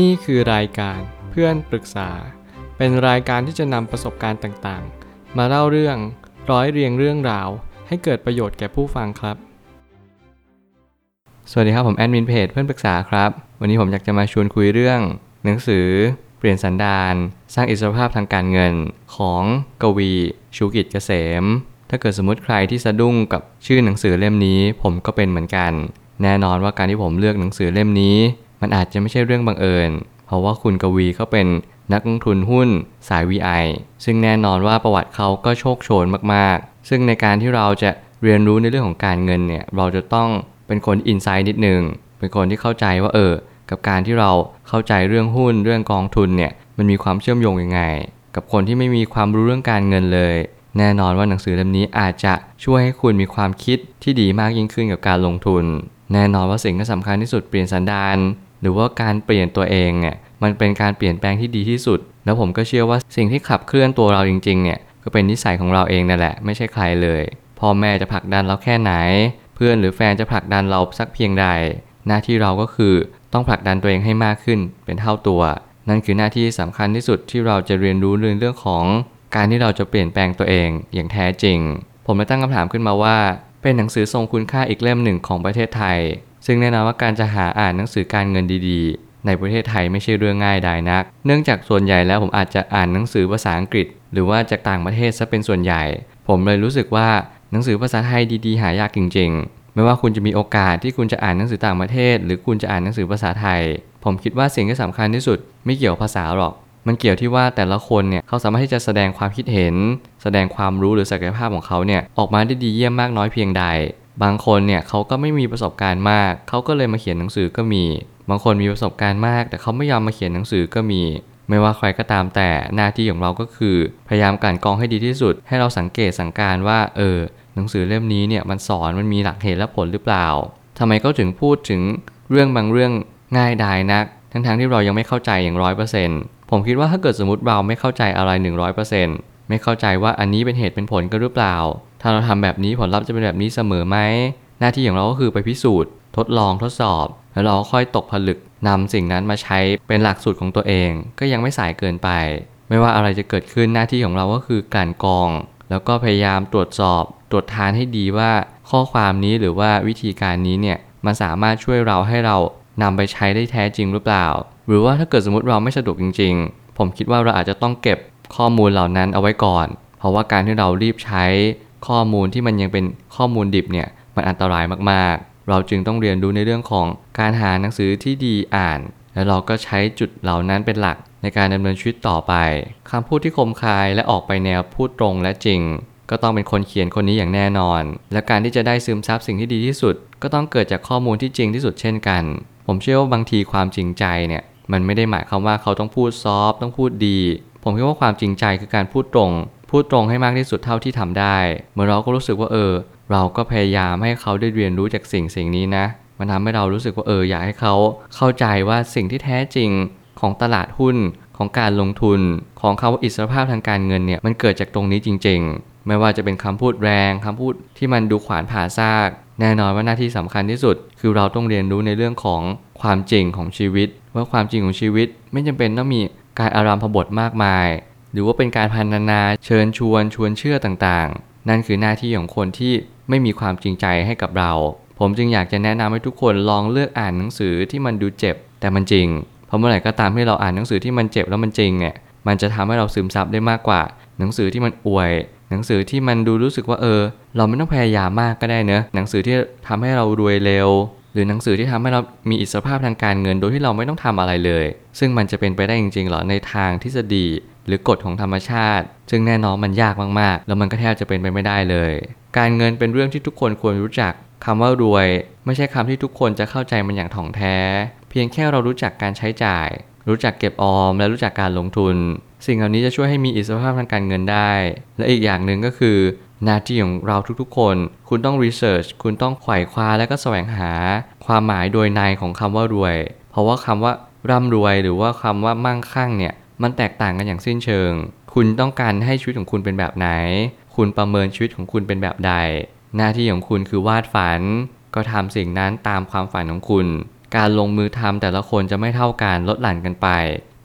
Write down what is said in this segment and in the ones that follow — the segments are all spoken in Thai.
นี่คือรายการเพื่อนปรึกษา เป็นรายการที่จะนำประสบการณ์ต่างๆ มาเล่าเรื่องร้อยเรียงเรื่องราว ให้เกิดประโยชน์แก่ผู้ฟังครับ สวัสดีครับผมแอดมินเพจเพื่อนปรึกษาครับ วันนี้ผมอยากจะมาชวนคุยเรื่อง หนังสือ เปลี่ยนสันดานสร้างอิสรภาพทางการเงินของกวี ชูกิจเกษม ถ้าเกิดสมมติใครที่สะดุ้งกับชื่อหนังสือเล่มนี้ ผมก็เป็นเหมือนกัน แน่นอนว่าการที่ผมเลือกหนังสือเล่มนี้ มันอาจจะไม่ใช่เรื่องบังเอิญ เพราะว่าคุณกวีเขาเป็นนักลงทุนหุ้นสาย VI ซึ่งแน่นอนว่าประวัติเขาก็โชคโชนมากๆ ซึ่งในการที่เราจะเรียนรู้ในเรื่องของการเงินเนี่ย เราจะต้องเป็นคนอินไซด์นิดนึง เป็นคนที่เข้าใจว่าเออ กับการที่เราเข้าใจเรื่องหุ้นเรื่องกองทุนเนี่ย มันมีความเชื่อมโยงยังไง กับคนที่ไม่มีความรู้เรื่องการเงินเลย แน่นอนว่าหนังสือเล่มนี้อาจจะช่วยให้คุณมีความคิดที่ดีมากยิ่งขึ้นกับการลงทุน แน่นอนว่าสิ่งที่สำคัญที่สุดเปลี่ยนสันดาน หรือว่าการเปลี่ยนตัวเองเนี่ยมันเป็นการเปลี่ยนแปลงที่ดีที่สุด แล้วผมก็เชื่อว่าสิ่งที่ขับเคลื่อนตัวเราจริงๆเนี่ยก็เป็นนิสัยของเราเองนั่นแหละ ไม่ใช่ใครเลยพ่อแม่จะผลักดันเราแค่ไหน เพื่อนหรือแฟนจะผลักดันเราสักเพียงใด หน้าที่เราก็คือต้องผลักดันตัวเองให้มากขึ้นเป็นเท่าตัว นั่นคือหน้าที่สำคัญที่สุดที่เราจะเรียนรู้เรื่องเรื่องของการที่เราจะเปลี่ยนแปลงตัวเองอย่างแท้จริง ผมเลยตั้งคำถามขึ้นมาว่า เป็นหนังสือทรงคุณค่าอีกเล่มหนึ่งของประเทศไทย ซึ่งแน่นอนว่าการจะหาอ่านหนังสือการเงินดีๆ ในประเทศไทยไม่ใช่เรื่องง่ายดายนัก เนื่องจากส่วนใหญ่แล้วผมอาจจะอ่านหนังสือภาษาอังกฤษ หรือว่าจากต่างประเทศซะเป็นส่วนใหญ่ ผมเลยรู้สึกว่าหนังสือภาษาไทยดีๆ หายากจริง ๆ ไม่ว่าคุณจะมีโอกาสที่คุณจะอ่านหนังสือต่างประเทศ หรือคุณจะอ่านหนังสือภาษาไทย ผมคิดว่าสิ่งที่สำคัญที่สุด ไม่เกี่ยวภาษาหรอก มันเกี่ยวที่ว่าแต่ละคนเนี่ยเขาสามารถที่จะแสดงความคิดเห็น แสดงความรู้หรือศักยภาพของเขาเนี่ยออกมาได้ดีเยี่ยมมากน้อยเพียงใด บางคนเนี่ยเขาก็ไม่มีประสบการณ์มาก เขาก็เลยมาเขียนหนังสือก็มี บางคนมีประสบการณ์มาก แต่เขาไม่ยอมมาเขียนหนังสือก็มี ไม่ว่าใครก็ตามแต่หน้าที่ของเราก็คือ พยายามกลั่นกองให้ดีที่สุด ให้เราสังเกตสังการว่า เออ หนังสือเล่มนี้เนี่ยมันสอนมันมีหลักเหตุและผลหรือเปล่าทำไมเขาถึงพูดถึงเรื่องบางเรื่องง่ายดายนัก ทั้งๆทที่เรายังไม่เข้าใจอย่างร้อยเปอร์เซ็นต์ผมคิดว่าถ้าเกิดสมมติเราไม่เข้าใจอะไร 100%ไม่เข้าใจว่าอันนี้เป็นเหตุเป็นผลกันหรือเปล่า ถ้าเราทำแบบนี้ผลลัพธ์จะเป็นแบบนี้เสมอไหม หน้าที่ของเราก็คือไปพิสูจน์ ทดลองทดสอบ แล้วเราค่อยตกผลึกนำสิ่งนั้นมาใช้เป็นหลักสูตรของตัวเอง ก็ยังไม่สายเกินไป ไม่ว่าอะไรจะเกิดขึ้นหน้าที่ของเราก็คือกลั่นกรอง แล้วก็พยายามตรวจสอบ ตรวจทานให้ดีว่าข้อความนี้หรือว่าวิธีการนี้เนี่ยมันสามารถช่วยเราให้เรานำไปใช้ได้แท้จริงหรือเปล่า หรือว่าถ้าเกิดสมมติเราไม่สะดวกจริง ๆ ผมคิดว่าเราอาจจะต้องเก็บข้อมูลเหล่านั้นเอาไว้ก่อน เพราะว่าการที่เรารีบใช้ ข้อมูลที่มันยังเป็นข้อมูลดิบเนี่ยมันอันตรายมากๆ เราจึงต้องเรียนรู้ในเรื่องของการหาหนังสือที่ดีอ่าน แล้วเราก็ใช้จุดเหล่านั้นเป็นหลักในการดำเนินชีวิตต่อไปคำพูดที่คมคายและออกไปแนวพูดตรงและจริง ก็ต้องเป็นคนเขียนคนนี้อย่างแน่นอน และการที่จะได้ซึมซับสิ่งที่ดีที่สุด ก็ต้องเกิดจากข้อมูลที่จริงที่สุดเช่นกัน ผมเชื่อว่าบางทีความจริงใจเนี่ยมันไม่ได้หมายความว่าเขาต้องพูดซอฟต้องพูดดี ผมคิดว่าความจริงใจคือการพูดตรง พูดตรงให้มากที่สุดเท่าที่ทำได้ เมื่อเราก็รู้สึกว่าเออ เราก็พยายามให้เขาได้เรียนรู้จากสิ่งสิ่งนี้นะ มันทำให้เรารู้สึกว่าเอออยากให้เขาเข้าใจว่าสิ่งที่แท้จริงของตลาดหุ้นของการลงทุนของคำว่าอิสรภาพทางการเงินเนี่ยมันเกิดจากตรงนี้จริง ๆ ไม่ว่าจะเป็นคำพูดแรงคำพูดที่มันดูขวานผ่าซาก แน่นอนว่าหน้าที่สำคัญที่สุด คือเราต้องเรียนรู้ในเรื่องของความจริงของชีวิต ว่าความจริงของชีวิตไม่จำเป็นต้องมีการอารามพบทมากมาย หรือว่าเป็นการพันนานาเชิญชวนชวนเชื่อต่างๆ นั่นคือหน้าที่ของคนที่ไม่มีความจริงใจให้กับเรา ผมจึงอยากจะแนะนำให้ทุกคนลองเลือกอ่านหนังสือที่มันดูเจ็บ แต่มันจริง เพราะเมื่อไหร่ก็ตามที่เราอ่านหนังสือที่มันเจ็บแล้วมันจริงเนี่ยมันจะทำให้เราซึมซับได้มากกว่า หนังสือที่มันอวย หนังสือที่มันดูรู้สึกว่าเออ เราไม่ต้องพยายามมากก็ได้เนอะหนังสือที่ทำให้เรารวยเร็ว หรือหนังสือที่ทำให้เรามีอิสรภาพทางการเงินโดยที่เราไม่ต้องทำอะไรเลย ซึ่งมันจะเป็นไปได้จริงๆหรอในทางทฤษฎี หรือกฎของธรรมชาติ ซึ่งแน่นอนมันยากมากๆ แล้วมันก็แทบจะเป็นไปไม่ได้เลย การเงินเป็นเรื่องที่ทุกคนควรรู้จักคำว่ารวย ไม่ใช่คำที่ทุกคนจะเข้าใจมันอย่างถ่องแท้ เพียงแค่เรารู้จักการใช้จ่าย รู้จักเก็บออม และรู้จักการลงทุน สิ่งเหล่านี้จะช่วยให้มีอิสรภาพทางการเงินได้ และอีกอย่างหนึ่งก็คือหน้าที่ของเราทุกๆคน คุณต้องรีเสิร์ชคุณต้องไขว่คว้าและก็แสวงหา ความหมายโดยในของคำว่ารวย เพราะว่าคำว่าร่ำรวยหรือว่าคำว่ามั่งคั่งเนี่ย มันแตกต่างกันอย่างสิ้นเชิง คุณต้องการให้ชีวิตของคุณเป็นแบบไหน คุณประเมินชีวิตของคุณเป็นแบบใด หน้าที่ของคุณคือวาดฝัน ก็ทำสิ่งนั้นตามความฝันของคุณ การลงมือทำแต่ละคนจะไม่เท่ากันลดหลั่นกันไป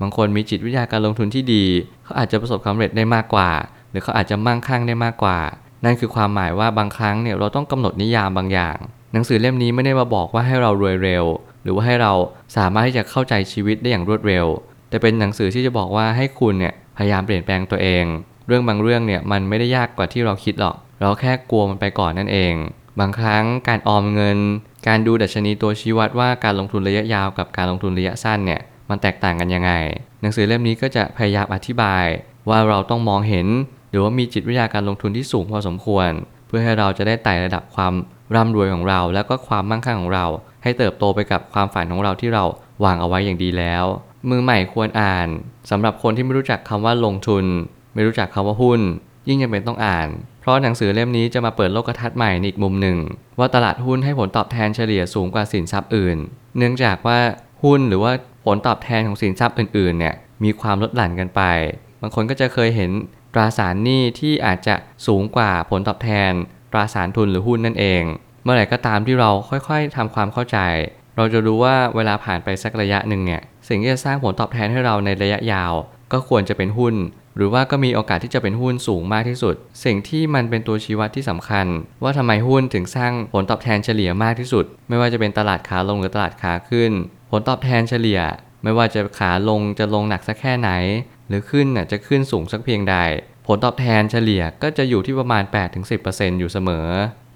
บางคนมีจิตวิทยาการลงทุนที่ดี เขาอาจจะประสบความสำเร็จได้มากกว่า หรือเขาอาจจะมั่งคั่งได้มากกว่า นั่นคือความหมายว่าบางครั้งเนี่ยเราต้องกำหนดนิยามบางอย่าง หนังสือเล่มนี้ไม่ได้มาบอกว่าให้เรารวยเร็ว หรือว่าให้เราสามารถที่จะเข้าใจชีวิตได้อย่างรวดเร็ว แต่เป็นหนังสือที่จะบอกว่าให้คุณเนี่ยพยายามเปลี่ยนแปลงตัวเอง เรื่องบางเรื่องเนี่ยมันไม่ได้ยากกว่าที่เราคิดหรอก เราแค่กลัวมันไปก่อนนั่นเอง บางครั้งการออมเงิน การดูดัชนีตัวชี้วัดว่าการลงทุนระยะยาวกับการลงทุนระยะสั้นเนี่ยมันแตกต่างกันยังไง หนังสือเล่มนี้ก็จะพยายามอธิบาย ว่าเราต้องมองเห็น หรือว่ามีจิตวิทยาการลงทุนที่สูงพอสมควร เพื่อให้เราจะได้ไต่ระดับความร่ำรวยของเรา แล้วก็ความมั่งคั่งของเรา ให้เติบโตไปกับความฝันของเราที่เราวางเอาไว้อย่างดีแล้ว มือใหม่ควรอ่านสำหรับคนที่ไม่รู้จักคำว่าลงทุน ไม่รู้จักคำว่าหุ้น ยิ่งจำเป็นต้องอ่าน เพราะหนังสือเล่มนี้จะมาเปิดโลกทัศน์ใหม่ในอีกมุมหนึ่ง ว่าตลาดหุ้นให้ผลตอบแทนเฉลี่ยสูงกว่าสินทรัพย์อื่น เนื่องจากว่าหุ้นหรือว่าผลตอบแทนของสินทรัพย์อื่นๆเนี่ยมีความลดหลั่นกันไป บางคนก็จะเคยเห็นตราสารหนี้ที่อาจจะสูงกว่าผลตอบแทน ตราสารทุนหรือหุ้นนั่นเอง เมื่อไหร่ก็ตามที่เราค่อยๆทำความเข้าใจ เราจะรู้ว่าเวลาผ่านไปสักระยะหนึ่งเนี่ยสิ่งที่จะสร้างผลตอบแทนให้เราในระยะยาว ก็ควรจะเป็นหุ้น หรือว่าก็มีโอกาสที่จะเป็นหุ้นสูงมากที่สุด สิ่งที่มันเป็นตัวชี้วัดที่สำคัญ ว่าทำไมหุ้นถึงสร้างผลตอบแทนเฉลี่ยมากที่สุด ไม่ว่าจะเป็นตลาดขาลงหรือตลาดขาขึ้น ผลตอบแทนเฉลี่ย ไม่ว่าจะขาลงจะลงหนักสักแค่ไหน หรือขึ้นน่ะจะขึ้นสูงสักเพียงใด ผลตอบแทนเฉลี่ยก็จะอยู่ที่ประมาณ 8-10%อยู่เสมอ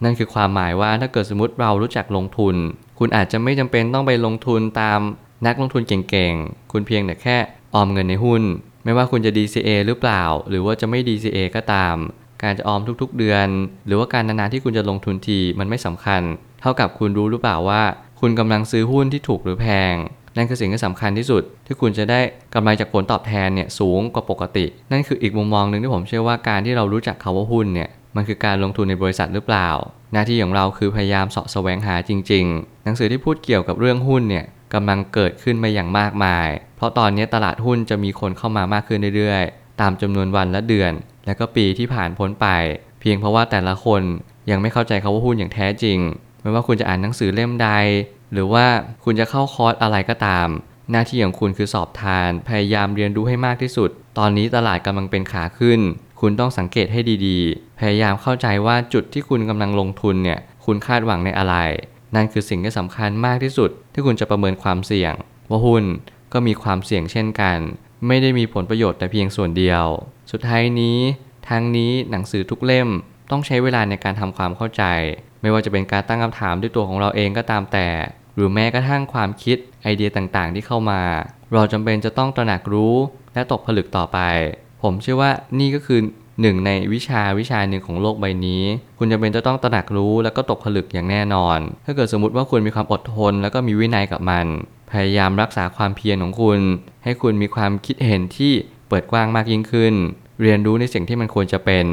นั่นคือความหมายว่าถ้าเกิดสมมติเรารู้จักลงทุน คุณอาจจะไม่จำเป็นต้องไปลงทุนตามนักลงทุนเก่งๆ คุณเพียงแต่แค่ออมเงินในหุ้น ไม่ว่าคุณจะ DCA หรือเปล่า หรือว่าจะไม่ DCA ก็ตาม การจะออมทุกๆเดือน หรือว่าการนานๆที่คุณจะลงทุนทีมันไม่สำคัญ เท่ากับคุณรู้หรือเปล่าว่า คุณกำลังซื้อหุ้นที่ถูกหรือแพง นั่นคือสิ่งที่สำคัญที่สุด ที่คุณจะได้กำไรจากผลตอบแทนเนี่ยสูงกว่าปกติ นั่นคืออีกมุมมองหนึ่งที่ผมเชื่อว่าการที่เรารู้จักคาว่าหุ้นเนี่ยมันคือการลงทุนในบริษัทหรือเปล่า หน้าที่ของเราคือพยายามเสาะแสวงหาจริง ๆ หนังสือที่พูดเกี่ยวกับเรื่องหุ้นเนี่ยกำลังเกิดขึ้นมาอย่างมากมาย เพราะตอนนี้ตลาดหุ้นจะมีคนเข้ามามากขึ้นเรื่อยๆ ตามจำนวนวันและเดือน และก็ปีที่ผ่านพ้นไป เพียงเพราะว่าแต่ละคนยังไม่เข้าใจคาว่าหุ้นอย่างแท้จริง ไม่ว่าคุณจะอ่านหนังสือเล่มใด หรือว่าคุณจะเข้าคอร์สอะไรก็ตาม หน้าที่ของคุณคือสอบทาน พยายามเรียนรู้ให้มากที่สุด ตอนนี้ตลาดกำลังเป็นขาขึ้น คุณต้องสังเกตให้ดีๆ พยายามเข้าใจว่าจุดที่คุณกำลังลงทุนเนี่ย คุณคาดหวังในอะไร นั่นคือสิ่งที่สำคัญมากที่สุด ที่คุณจะประเมินความเสี่ยง ว่าหุ้นก็มีความเสี่ยงเช่นกัน ไม่ได้มีผลประโยชน์แต่เพียงส่วนเดียว สุดท้ายนี้ทั้งนี้หนังสือทุกเล่มต้องใช้เวลาในการทำความเข้าใจ ไม่ว่าจะเป็นการตั้งคำถามด้วยตัวของเราเองก็ตามแต่ หรือแม้กระทั่งความคิดไอเดียต่างๆ ที่เข้ามา เราจำเป็นจะต้องตระหนักรู้และตกผลึกต่อไป ผมเชื่อว่านี่ก็คือหนึ่งในวิชาวิชาหนึ่งของโลกใบนี้ คุณจำเป็นจะต้องตระหนักรู้แล้วก็ตกผลึกอย่างแน่นอน ถ้าเกิดสมมติว่าคุณมีความอดทน แล้วก็มีวินัยกับมัน พยายามรักษาความเพียรของคุณ ให้คุณมีความคิดเห็นที่เปิดกว้างมากยิ่งขึ้น เรียนรู้ในสิ่งที่มันควรจะเป็น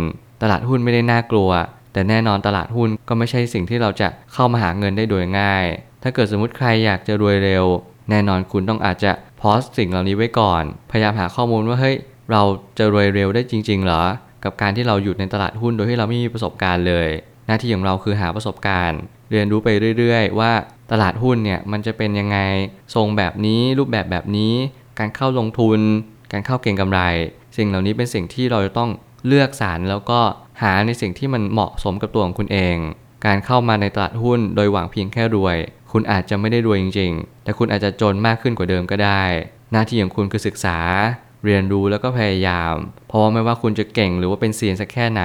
ตลาดหุ้นไม่ได้น่ากลัว แต่แน่นอนตลาดหุ้นก็ไม่ใช่สิ่งที่เราจะเข้ามาหาเงินได้โดยง่าย ถ้าเกิดสมมติใครอยากจะรวยเร็ว แน่นอนคุณต้องอาจจะพอสสิ่งเหล่านี้ไว้ก่อน พยายามหาข้อมูลว่าเฮ้ย เราจะรวยเร็วได้จริง ๆ เหรอ กับการที่เราอยู่ในตลาดหุ้นโดยที่เราไม่มีประสบการณ์เลย หน้าที่ของเราคือหาประสบการณ์ เรียนรู้ไปเรื่อย ๆ ว่าตลาดหุ้นเนี่ยมันจะเป็นยังไงทรงแบบนี้รูปแบบแบบนี้ การเข้าลงทุน การเข้าเก็งกำไร สิ่งเหล่านี้เป็นสิ่งที่เราจะต้องเลือกสรรแล้วก็หาในสิ่งที่มันเหมาะสมกับตัวของคุณเอง การเข้ามาในตลาดหุ้นโดยหวังเพียงแค่รวย คุณอาจจะไม่ได้รวยจริง ๆ แต่คุณอาจจะจนมากขึ้นกว่าเดิมก็ได้ หน้าที่ของคุณคือศึกษา เรียนรู้แล้วก็พยายาม เพราะว่าไม่ว่าคุณจะเก่งหรือว่าเป็นเซียนสักแค่ไหน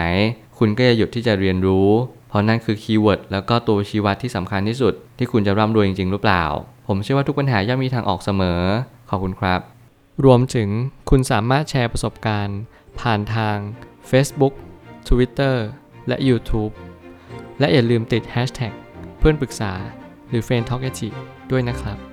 คุณก็จะหยุดที่จะเรียนรู้ เพราะนั่นคือ keyword แล้วก็ตัวชี้วัดที่สำคัญที่สุด ที่คุณจะร่ำรวยจริง ๆ หรือเปล่า ผมเชื่อว่าทุกปัญหาย่อมมีทางออกเสมอ ขอบคุณครับ รวมถึงคุณสามารถแชร์ประสบการณ์ ผ่านทาง Facebook Twitter และ YouTube และอย่าลืมติด Hashtag เพื่อนปรึกษาหรือ f r i e n d t a l k ด้วยนะครับ